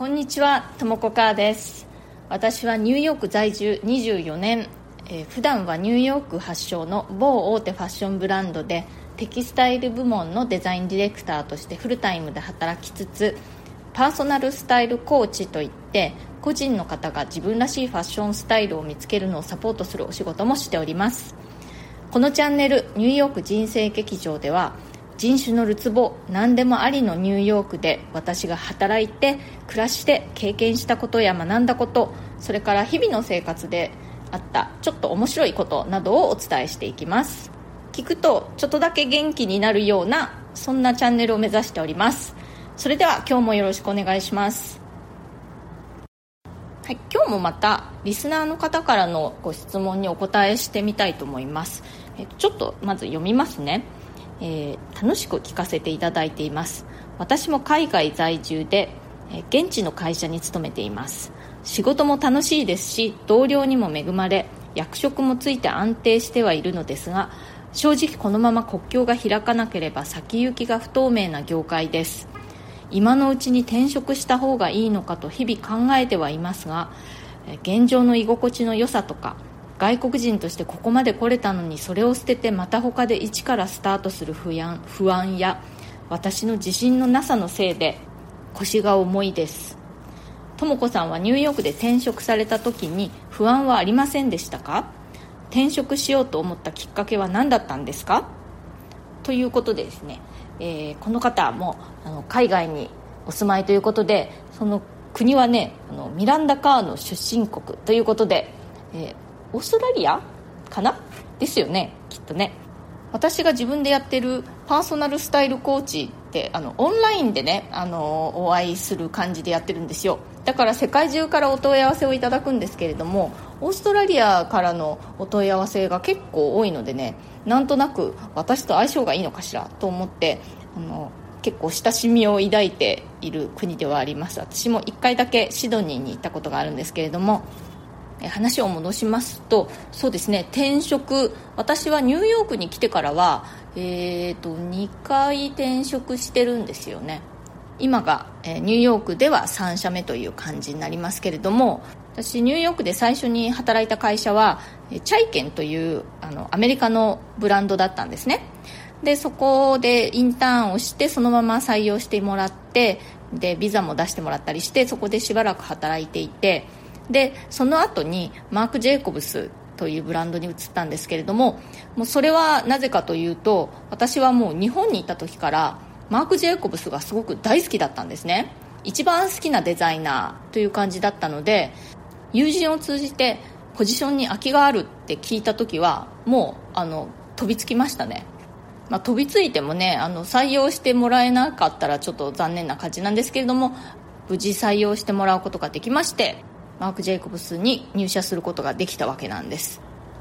こんにちは、ともこかーです。私はニューヨーク在住24年、えー、普段はニューヨーク発祥の某大手ファッションブランドでテキスタイル部門のデザインディレクターとしてフルタイムで働きつつパーソナルスタイルコーチといって個人の方が自分らしいファッションスタイルを見つけるのをサポートするお仕事もしております。このチャンネル「ニューヨーク人生劇場」では人種のるつぼ何でもありのニューヨークで私が働いて暮らして経験したことや学んだことそれから日々の生活であったちょっと面白いことなどをお伝えしていきます。聞くとちょっとだけ元気になるようなそんなチャンネルを目指しております。それでは今日もよろしくお願いします。はい、今日もまたリスナーの方からのご質問にお答えしてみたいと思います、えちょっとまず読みますね。えー、楽しく聞かせていただいています。私も海外在住で、えー、現地の会社に勤めています。仕事も楽しいですし同僚にも恵まれ役職もついて安定してはいるのですが正直このまま国境が開かなければ先行きが不透明な業界です。今のうちに転職した方がいいのかと日々考えてはいますが現状の居心地の良さとか外国人としてここまで来れたのにそれを捨ててまた他で一からスタートする不安不安や私の自信のなさのせいで腰が重いです。とも子さんはニューヨークで転職された時に不安はありませんでしたか？転職しようと思ったきっかけは何だったんですか？ということでですね、えー、この方もあの海外にお住まいということでその国はねあのミランダ・カーの出身国ということで、えーオーストラリアかな？ですよねきっとね。私が自分でやってるパーソナルスタイルコーチってあのオンラインでねあのお会いする感じでやってるんですよ。だから世界中からお問い合わせをいただくんですけれどもオーストラリアからのお問い合わせが結構多いのでねなんとなく私と相性がいいのかしらと思ってあの結構親しみを抱いている国ではあります。私も1回だけシドニーに行ったことがあるんですけれども話を戻しますとそうですね転職私はニューヨークに来てからは、えーと、2回転職してるんですよね。今が、え、ニューヨークでは3社目という感じになりますけれども私ニューヨークで最初に働いた会社はチャイケンというあのアメリカのブランドだったんですね。でそこでインターンをしてそのまま採用してもらってでビザも出してもらったりしてそこでしばらく働いていてでその後にマーク・ジェイコブスというブランドに移ったんですけれどももうそれはなぜかというと私はもう日本にいた時からマーク・ジェイコブスがすごく大好きだったんですね。一番好きなデザイナーという感じだったので友人を通じてポジションに空きがあるって聞いた時はもうあの飛びつきましたね。まあ、飛びついてもねあの採用してもらえなかったらちょっと残念な感じなんですけれども無事採用してもらうことができましてマーク・ジェイコブスに入社することができたわけなんです。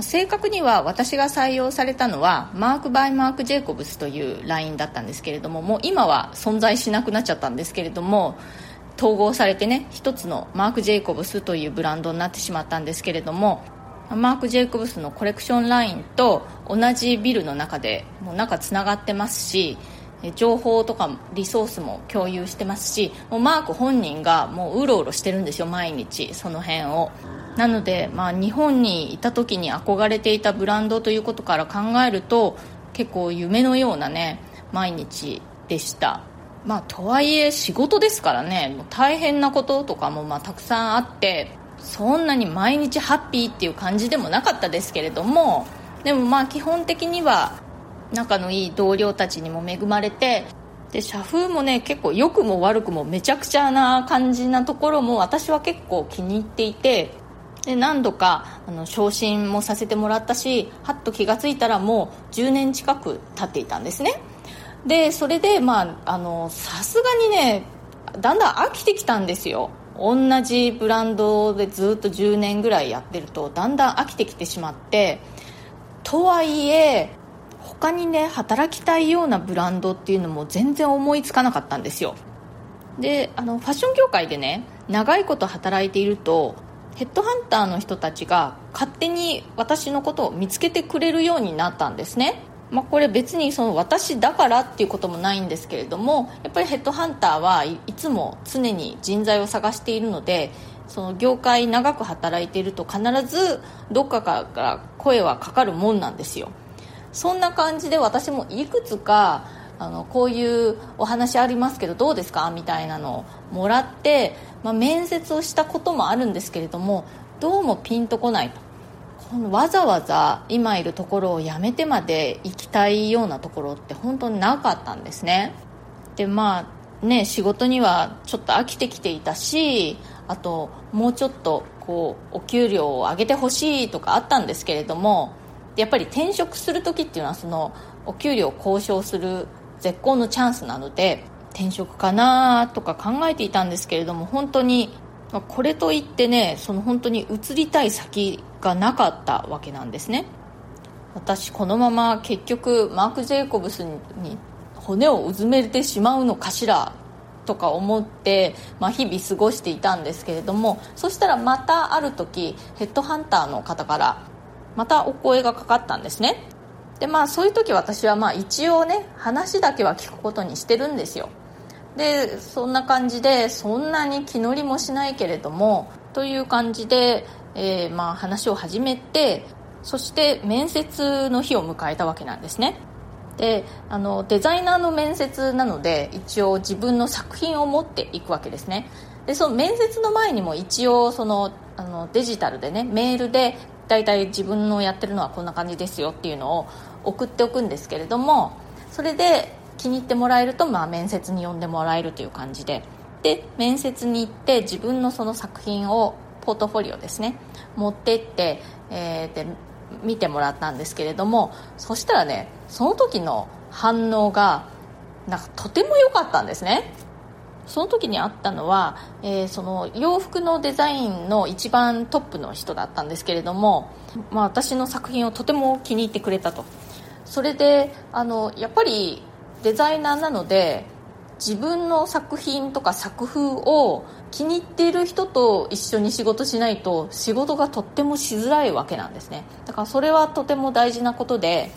正確には私が採用されたのはマーク・バイ・マーク・ジェイコブスというラインだったんですけれどももう今は存在しなくなっちゃったんですけれども統合されてね一つのマーク・ジェイコブスというブランドになってしまったんですけれどもマーク・ジェイコブスのコレクションラインと同じビルの中でもう中つながってますし情報とかリソースも共有してますしもうマーク本人がもううろうろしてるんですよ毎日その辺を。なので、まあ、日本にいた時に憧れていたブランドということから考えると結構夢のようなね毎日でした。まあとはいえ仕事ですからねもう大変なこととかもまあたくさんあってそんなに毎日ハッピーっていう感じでもなかったですけれどもでもまあ基本的には仲のいい同僚たちにも恵まれてで社風もね結構良くも悪くもめちゃくちゃな感じなところも私は結構気に入っていてで何度かあの昇進もさせてもらったしはっと気が付いたらもう10年近く経っていたんですね。でそれでまああのさすがにねだんだん飽きてきたんですよ。同じブランドでずっと10年ぐらいやってるとだんだん飽きてきてしまってとはいえ他にね働きたいようなブランドっていうのも全然思いつかなかったんですよ。であのファッション業界でね長いこと働いているとヘッドハンターの人たちが勝手に私のことを見つけてくれるようになったんですね。まあ、これ別にその私だからっていうこともないんですけれどもやっぱりヘッドハンターはいつも常に人材を探しているのでその業界長く働いていると必ずどっかから声はかかるもんなんですよ。そんな感じで私もいくつかあのこういうお話ありますけどどうですかみたいなのをもらって、まあ、面接をしたこともあるんですけれどもどうもピンとこないと。このわざわざ今いるところを辞めてまで行きたいようなところって本当になかったんですね。でまあね仕事にはちょっと飽きてきていたしあともうちょっとこうお給料を上げてほしいとかあったんですけれどもやっぱり転職する時っていうのはそのお給料を交渉する絶好のチャンスなので転職かなとか考えていたんですけれども本当にこれといってねその本当に移りたい先がなかったわけなんですね。私このまま結局マーク・ジェイコブスに骨をうずめてしまうのかしらとか思って、まあ、日々過ごしていたんですけれどもそしたらまたある時ヘッドハンターの方からまたお声がかかったんですね。でまあそういう時私はまあ一応ね話だけは聞くことにしてるんですよ。でそんな感じでそんなに気乗りもしないけれどもという感じで、えー、まあ話を始めてそして面接の日を迎えたわけなんですね。であのデザイナーの面接なので一応自分の作品を持っていくわけですね。でその面接の前にも一応そのあのデジタルでねメールで大体自分のやってるのはこんな感じですよっていうのを送っておくんですけれどもそれで気に入ってもらえると、まあ、面接に呼んでもらえるという感じで。で面接に行って自分のその作品をポートフォリオですね持ってって、えー、で見てもらったんですけれどもそしたらねその時の反応がなんかとても良かったんですね。その時にあったのは、えー、その洋服のデザインの一番トップの人だったんですけれども、まあ、私の作品をとても気に入ってくれたと。それであのやっぱりデザイナーなので自分の作品とか作風を気に入っている人と一緒に仕事しないと仕事がとってもしづらいわけなんですね。だからそれはとても大事なことで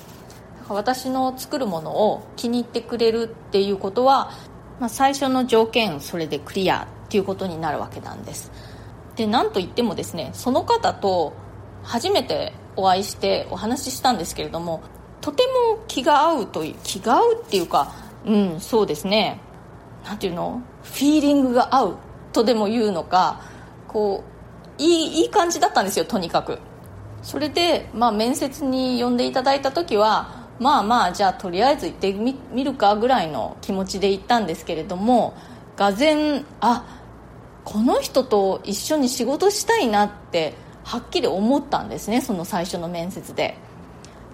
私の作るものを気に入ってくれるっていうことは、まあ、最初の条件それでクリアっていうことになるわけなんです。で何といってもですねその方と初めてお会いしてお話ししたんですけれどもとても気が合うという気が合うっていうかうんそうですね。何ていうの？フィーリングが合うとでも言うのかこういいいい感じだったんですよとにかく。それで、まあ、面接に呼んでいただいた時はまあまあじゃあとりあえず行ってみるかぐらいの気持ちで行ったんですけれどもがぜあこの人と一緒に仕事したいなってはっきり思ったんですねその最初の面接で。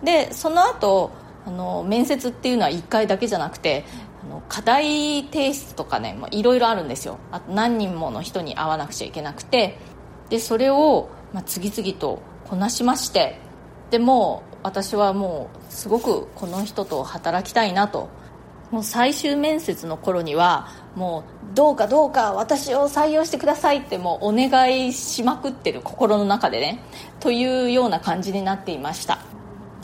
でその後あの面接っていうのは1回だけじゃなくてあの課題提出とかねいろいろあるんですよ。あと何人もの人に会わなくちゃいけなくて。でそれを、まあ、次々とこなしまして。でも私はもうすごくこの人と働きたいなと。もう最終面接の頃にはもうどうかどうか私を採用してくださいってもうお願いしまくってる心の中でね。というような感じになっていました。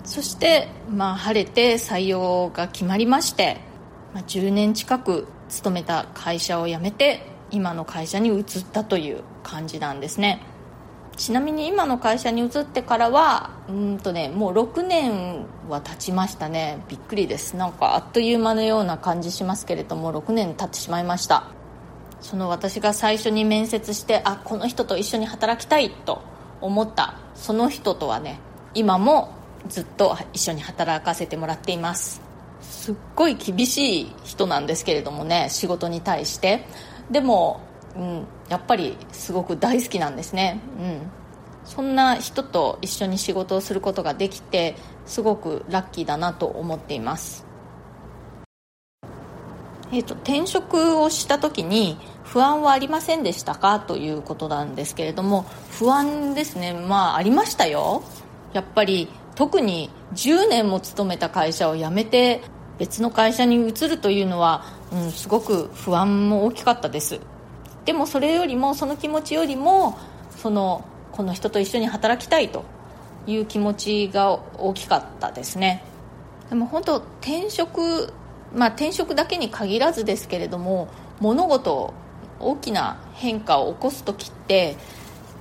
そして、まあ、晴れて採用が決まりまして、まあ、10年近く勤めた会社を辞めて今の会社に移ったという感じなんですね。ちなみに今の会社に移ってからはうんとねもう6年は経ちましたね。びっくりです。なんかあっという間のような感じしますけれども6年経ってしまいました。その私が最初に面接してあこの人と一緒に働きたいと思ったその人とはね今もずっと一緒に働かせてもらっています。すっごい厳しい人なんですけれどもね仕事に対して。でも、うん、やっぱりすごく大好きなんですね、うん、そんな人と一緒に仕事をすることができてすごくラッキーだなと思っています。えーと、転職をした時に不安はありませんでしたかということなんですけれども不安ですね。まあありましたよ。やっぱり特に10年も勤めた会社を辞めて別の会社に移るというのは、うん、すごく不安も大きかったです。でもそれよりもその気持ちよりもそのこの人と一緒に働きたいという気持ちが大きかったですね。でも本当転職まあ転職だけに限らずですけれども物事大きな変化を起こす時って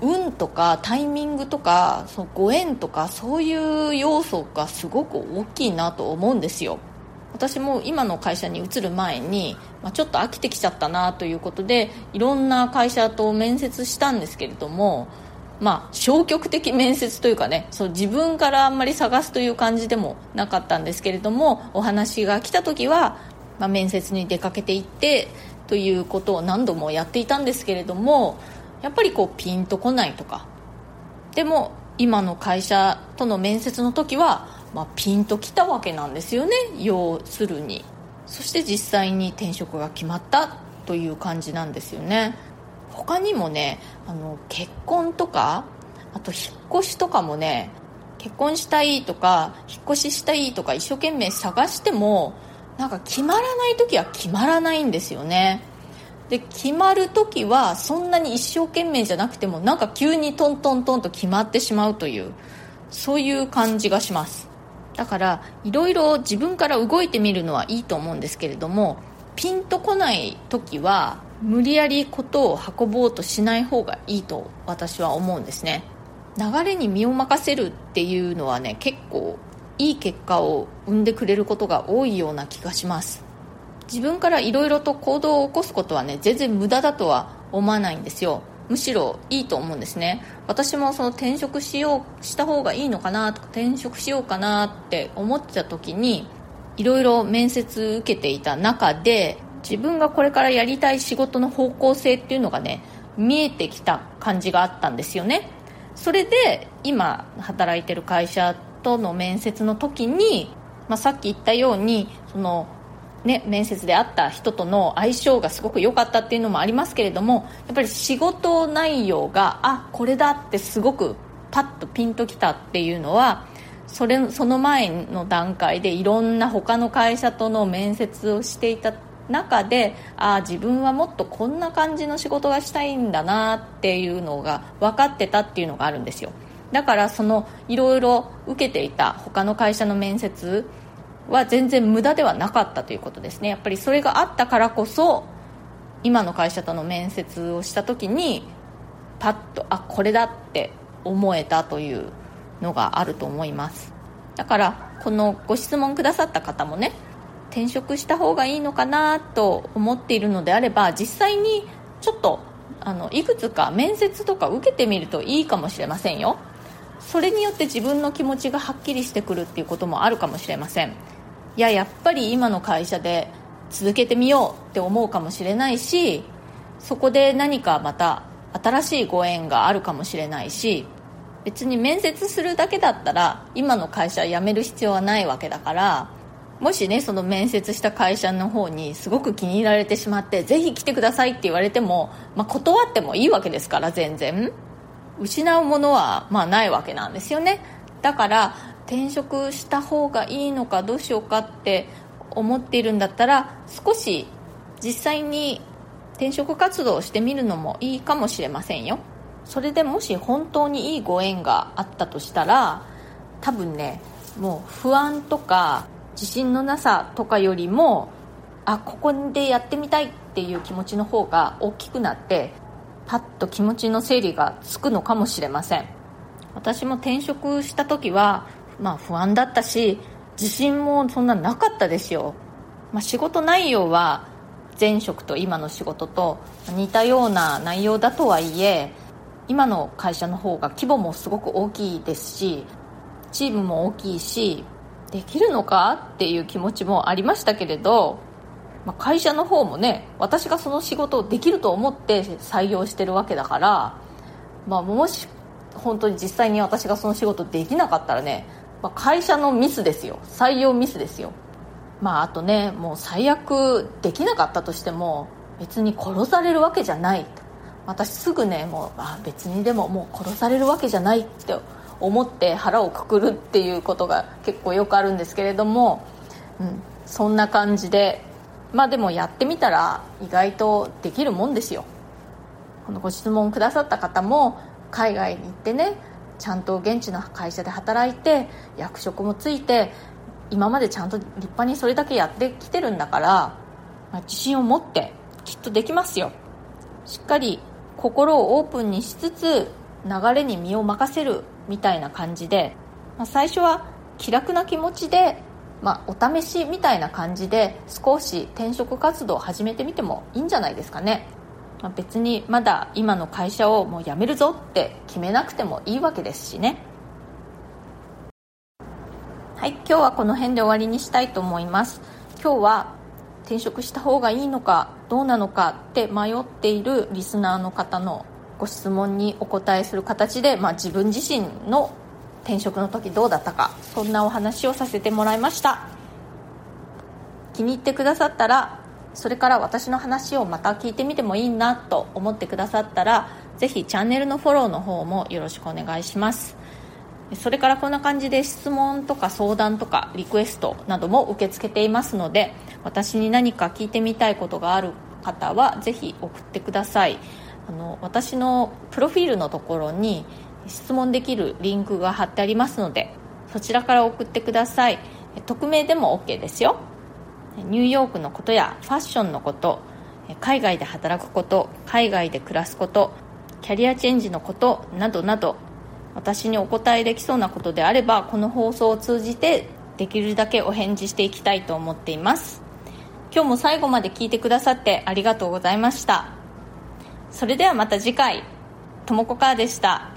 運とかタイミングとかそのご縁とかそういう要素がすごく大きいなと思うんですよ。私も今の会社に移る前に、まあ、ちょっと飽きてきちゃったなということでいろんな会社と面接したんですけれどもまあ、消極的面接というかねそう自分からあんまり探すという感じでもなかったんですけれどもお話が来た時は、まあ、面接に出かけていってということを何度もやっていたんですけれどもやっぱりこうピンとこないとか。でも今の会社との面接の時は、まあ、ピンときたわけなんですよね要するに。そして実際に転職が決まったという感じなんですよね。他にもねあの結婚とかあと引っ越しとかもね結婚したいとか引っ越ししたいとか一生懸命探してもなんか決まらない時は決まらないんですよね。で決まる時はそんなに一生懸命じゃなくてもなんか急にトントントンと決まってしまうというそういう感じがします。だからいろいろ自分から動いてみるのはいいと思うんですけれどもピンとこない時は無理やりことを運ぼうとしない方がいいと私は思うんですね。流れに身を任せるっていうのはね結構いい結果を生んでくれることが多いような気がします。自分からいろいろと行動を起こすことはね全然無駄だとは思わないんですよ。むしろいいと思うんですね。私もその転職しようした方がいいのかなとか転職しようかなって思ってた時にいろいろ面接受けていた中で自分がこれからやりたい仕事の方向性っていうのがね見えてきた感じがあったんですよね。それで今働いてる会社との面接の時に、まあ、さっき言ったようにそのね、面接で会った人との相性がすごく良かったっていうのもありますけれどもやっぱり仕事内容があこれだってすごくパッとピンときたっていうのはそれその前の段階でいろんな他の会社との面接をしていた中でああ自分はもっとこんな感じの仕事がしたいんだなっていうのが分かってたっていうのがあるんですよ。だからそのいろいろ受けていた他の会社の面接は全然無駄ではなかったということですね。やっぱりそれがあったからこそ今の会社との面接をした時にパッとあこれだって思えたというのがあると思います。だからこのご質問くださった方もね転職した方がいいのかなと思っているのであれば実際にちょっとあのいくつか面接とか受けてみるといいかもしれませんよ。それによって自分の気持ちがはっきりしてくるっていうこともあるかもしれません。いややっぱり今の会社で続けてみようって思うかもしれないしそこで何かまた新しいご縁があるかもしれないし別に面接するだけだったら今の会社辞める必要はないわけだからもしねその面接した会社の方にすごく気に入られてしまってぜひ来てくださいって言われても、まあ、断ってもいいわけですから全然。失うものはまあないわけなんですよね。だから転職した方がいいのかどうしようかって思っているんだったら少し実際に転職活動をしてみるのもいいかもしれませんよ。それでもし本当にいいご縁があったとしたら多分ねもう不安とか自信のなさとかよりもあここでやってみたいっていう気持ちの方が大きくなってパッと気持ちの整理がつくのかもしれません。私も転職した時は、まあ、不安だったし自信もそんななかったですよ、まあ、仕事内容は前職と今の仕事と似たような内容だとはいえ今の会社の方が規模もすごく大きいですしチームも大きいしできるのかっていう気持ちもありましたけれど、まあ、会社の方もね私がその仕事をできると思って採用してるわけだから、まあ、もし本当に実際に私がその仕事できなかったらね、まあ、会社のミスですよ。採用ミスですよ。まああとねもう最悪できなかったとしても別に殺されるわけじゃない。私すぐねもうあ別にでももう殺されるわけじゃないって思って腹をくくるっていうことが結構よくあるんですけれども、うん、そんな感じでまあでもやってみたら意外とできるもんですよ。このご質問くださった方も海外に行ってねちゃんと現地の会社で働いて役職もついて今までちゃんと立派にそれだけやってきてるんだから、まあ、自信を持ってきっとできますよ。しっかり心をオープンにしつつ流れに身を任せるみたいな感じで、まあ、最初は気楽な気持ちで、まあ、お試しみたいな感じで少し転職活動を始めてみてもいいんじゃないですかね、まあ、別にまだ今の会社をもう辞めるぞって決めなくてもいいわけですしね。はい今日はこの辺で終わりにしたいと思います。今日は転職した方がいいのかどうなのかって迷っているリスナーの方のご質問にお答えする形で、まあ、自分自身の転職の時どうだったかそんなお話をさせてもらいました。気に入ってくださったらそれから私の話をまた聞いてみてもいいなと思ってくださったらぜひチャンネルのフォローの方もよろしくお願いします。それからこんな感じで質問とか相談とかリクエストなども受け付けていますので私に何か聞いてみたいことがある方はぜひ送ってください。あの私のプロフィールのところに質問できるリンクが貼ってありますのでそちらから送ってください。匿名でも OK ですよ。ニューヨークのことやファッションのこと海外で働くこと海外で暮らすことキャリアチェンジのことなどなど私にお答えできそうなことであればこの放送を通じてできるだけお返事していきたいと思っています。今日も最後まで聞いてくださってありがとうございました。それではまた次回。ともこかーでした。